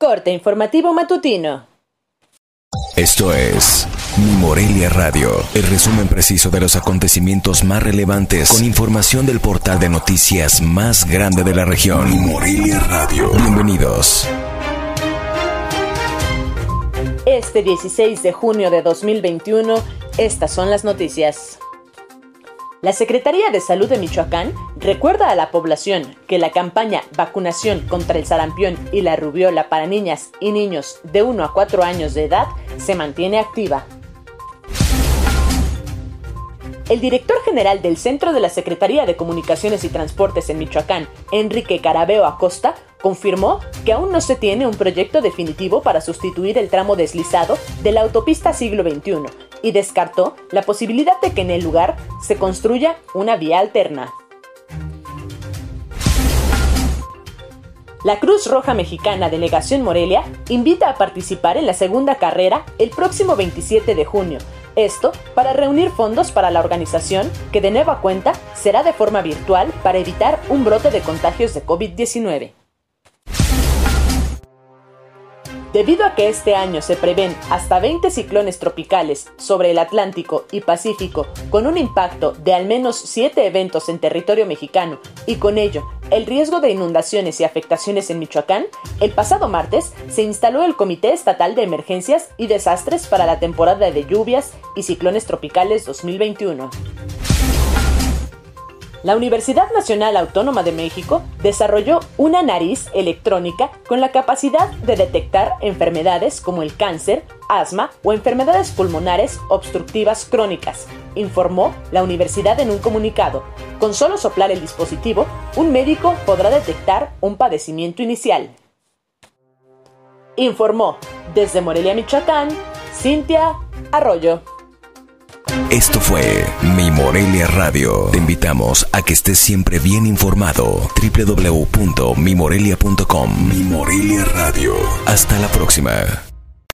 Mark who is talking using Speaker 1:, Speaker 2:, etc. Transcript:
Speaker 1: Corte informativo matutino.
Speaker 2: Esto es Mi Morelia Radio, el resumen preciso de los acontecimientos más relevantes con información del portal de noticias más grande de la región. Mi Morelia Radio. Bienvenidos.
Speaker 1: Este 16 de junio de 2021, estas son las noticias. La Secretaría de Salud de Michoacán recuerda a la población que la campaña Vacunación contra el sarampión y la rubiola para niñas y niños de 1 a 4 años de edad se mantiene activa. El director general del Centro de la Secretaría de Comunicaciones y Transportes en Michoacán, Enrique Carabeo Acosta, confirmó que aún no se tiene un proyecto definitivo para sustituir el tramo deslizado de la autopista siglo XXI y descartó la posibilidad de que en el lugar se construya una vía alterna. La Cruz Roja Mexicana Delegación Morelia invita a participar en la segunda carrera el próximo 27 de junio. Esto para reunir fondos para la organización que de nueva cuenta será de forma virtual para evitar un brote de contagios de COVID-19. Debido a que este año se prevén hasta 20 ciclones tropicales sobre el Atlántico y Pacífico con un impacto de al menos 7 eventos en territorio mexicano y con ello el riesgo de inundaciones y afectaciones en Michoacán, el pasado martes se instaló el Comité Estatal de Emergencias y Desastres para la temporada de lluvias y ciclones tropicales 2021. La Universidad Nacional Autónoma de México desarrolló una nariz electrónica con la capacidad de detectar enfermedades como el cáncer, asma o enfermedades pulmonares obstructivas crónicas, informó la universidad en un comunicado. Con solo soplar el dispositivo, un médico podrá detectar un padecimiento inicial. Informó desde Morelia, Michoacán, Cintia Arroyo.
Speaker 2: Esto fue Mi Morelia Radio. Te invitamos a que estés siempre bien informado. www.mimorelia.com Mi Morelia Radio. Hasta la próxima.